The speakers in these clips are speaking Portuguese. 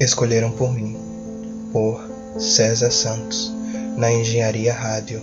Escolheram por mim, por César Santos, na Engenharia Rádio.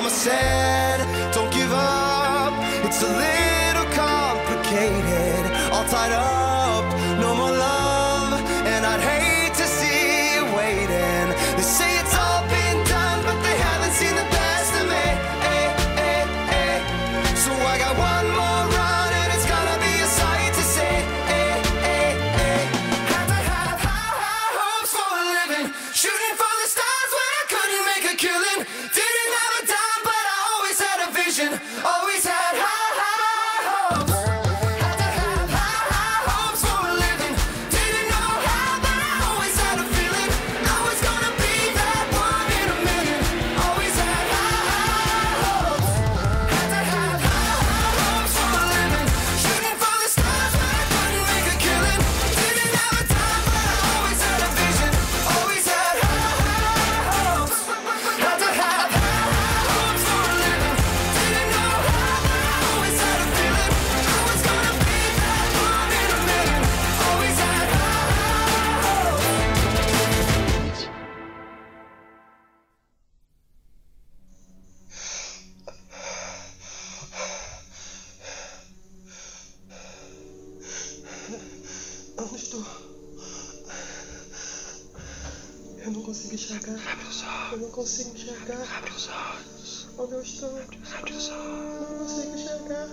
mama said, don't give up. It's a Eu não consigo enxergar. Abre os olhos. Eu não consigo enxergar. Abre os olhos. Onde eu estou? Abre os olhos. Eu não consigo enxergar.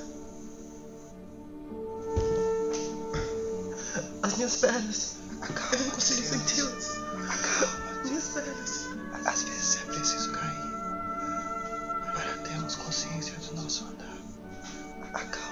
As minhas pernas. Acalma, eu não consigo senti-las. Acalma. Minhas pernas. Às vezes é preciso cair para termos consciência do nosso andar. Acalma.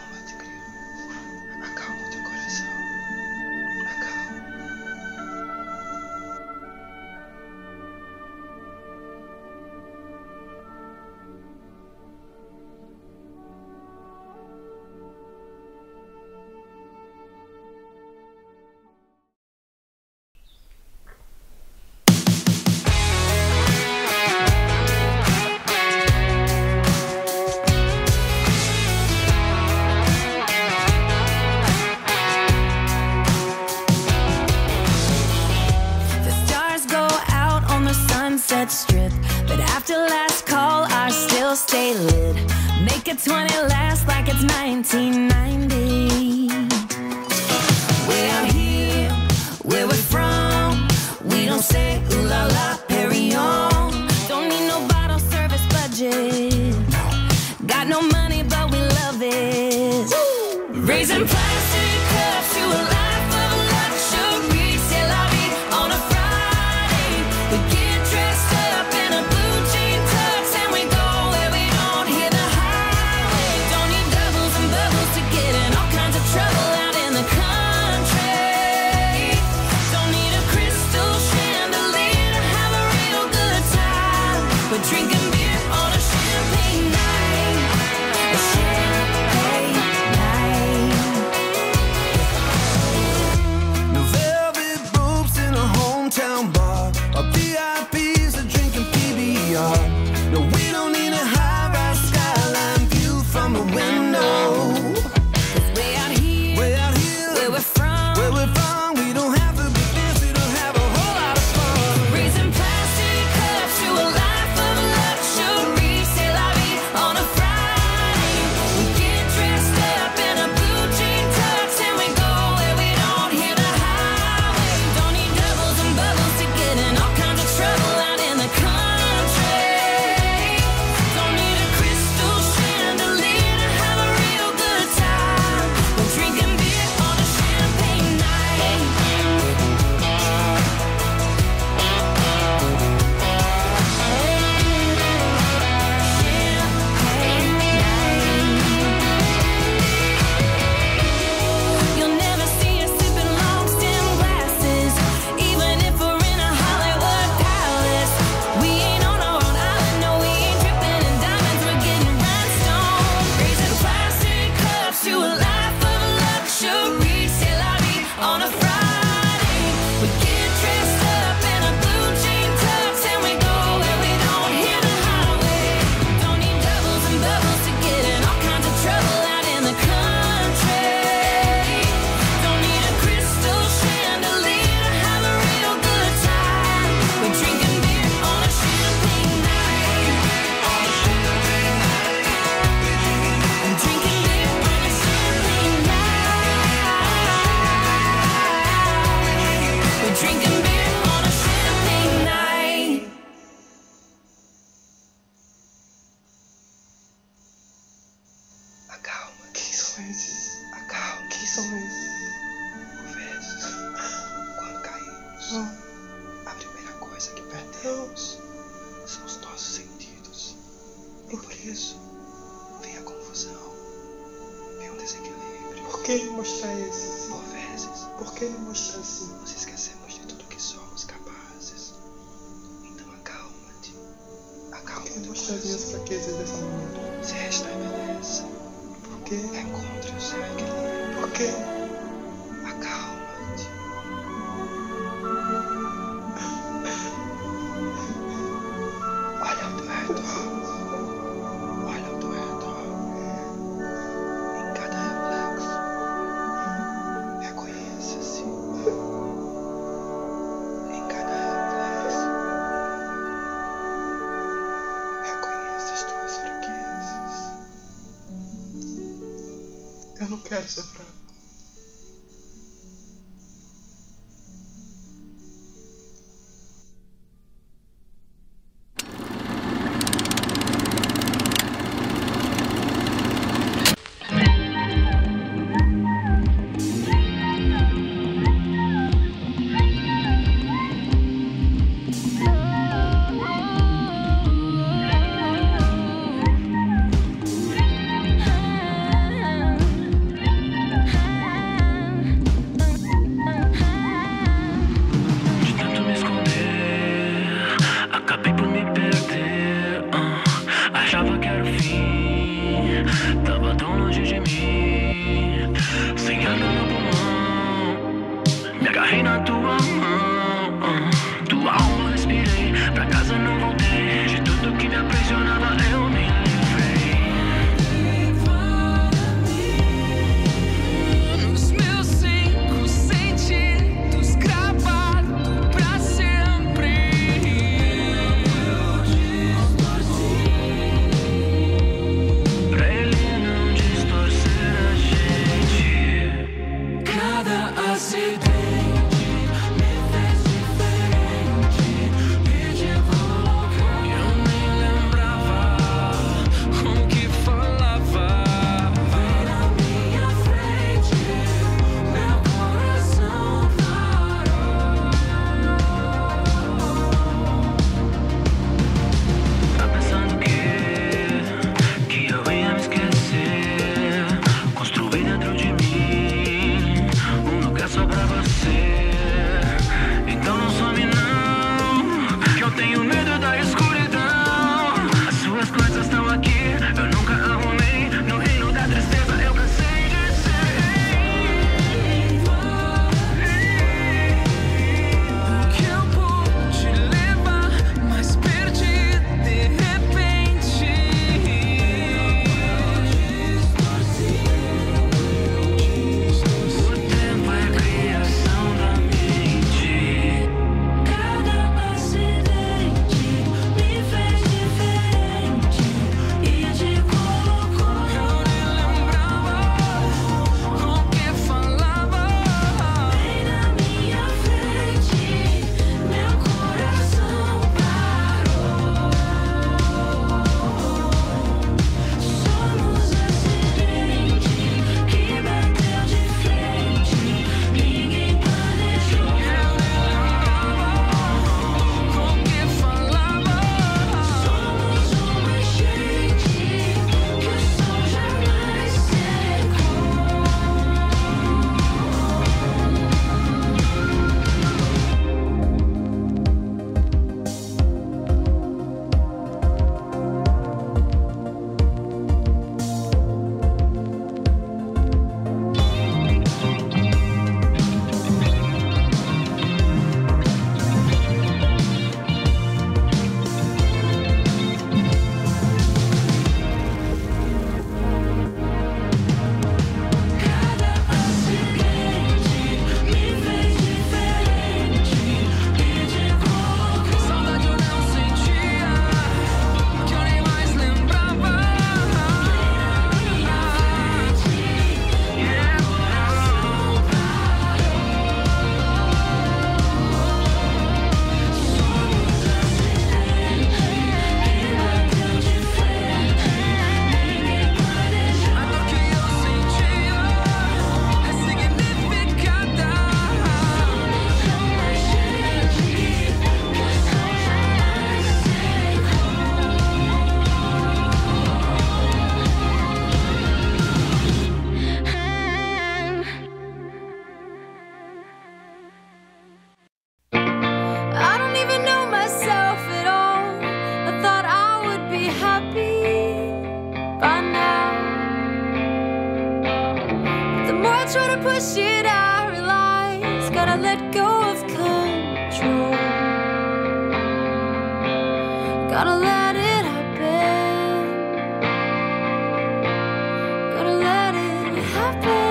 after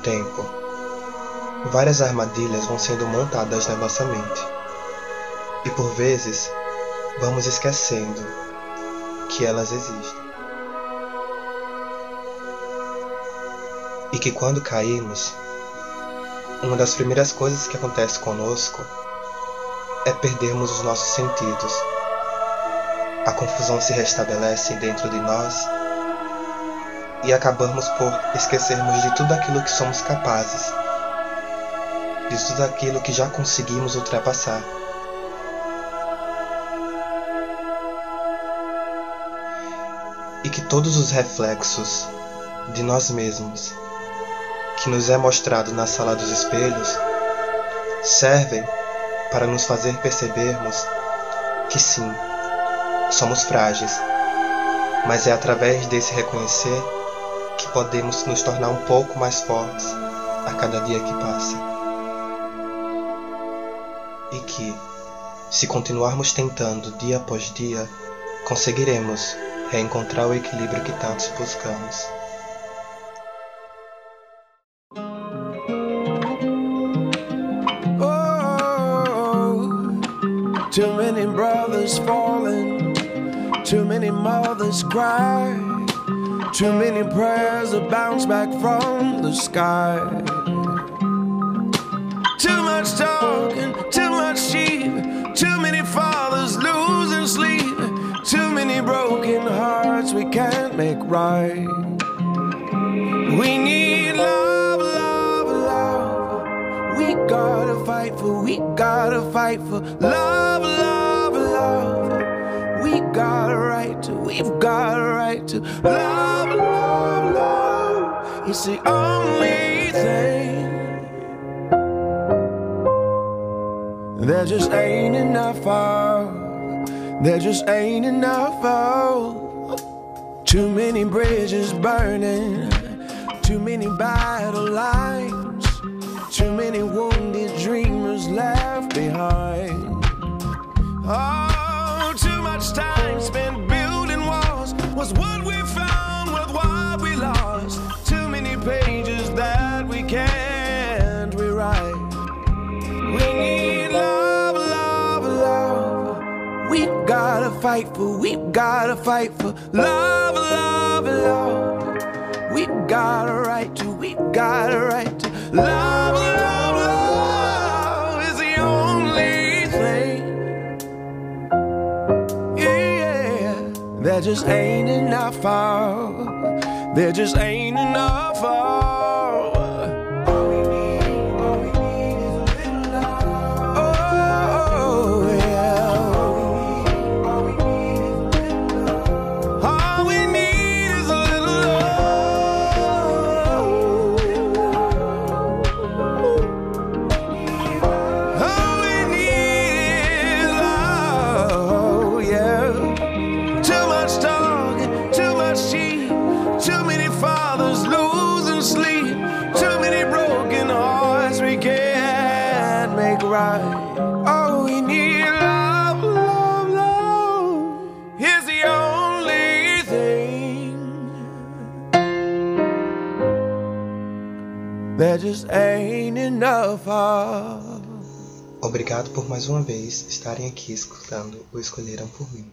tempo, várias armadilhas vão sendo montadas na nossa mente. E por vezes, vamos esquecendo que elas existem. E que quando caímos, uma das primeiras coisas que acontece conosco é perdermos os nossos sentidos. A confusão se restabelece dentro de nós e acabamos por esquecermos de tudo aquilo que somos capazes, de tudo aquilo que já conseguimos ultrapassar. E que todos os reflexos de nós mesmos que nos é mostrado na sala dos espelhos servem para nos fazer percebermos que sim, somos frágeis, mas é através desse reconhecer que podemos nos tornar um pouco mais fortes a cada dia que passa. E que, se continuarmos tentando dia após dia, conseguiremos reencontrar o equilíbrio que tantos buscamos. Oh, too many brothers falling, too many mothers cry, too many prayers that bounce back from the sky. Too much talking, too much cheap, too many fathers losing sleep, too many broken hearts we can't make right. We need love, love, love. We gotta fight for, we gotta fight for love, love, love. We got a right to, we've got a right to love, love, love. It's the only thing. There just ain't enough of, there just ain't enough of. Too many bridges burning, too many battle lines, too many wounded dreamers left behind. Oh, too much time spent was what we found with what we lost. Too many pages that we can't rewrite. We need love, love, love. We gotta fight for, we gotta fight for love, love, love. We got a right to, we got a right to love, love. there just ain't enough of, there just ain't enough of. por mais uma vez estarem aqui escutando o Escolheram por mim.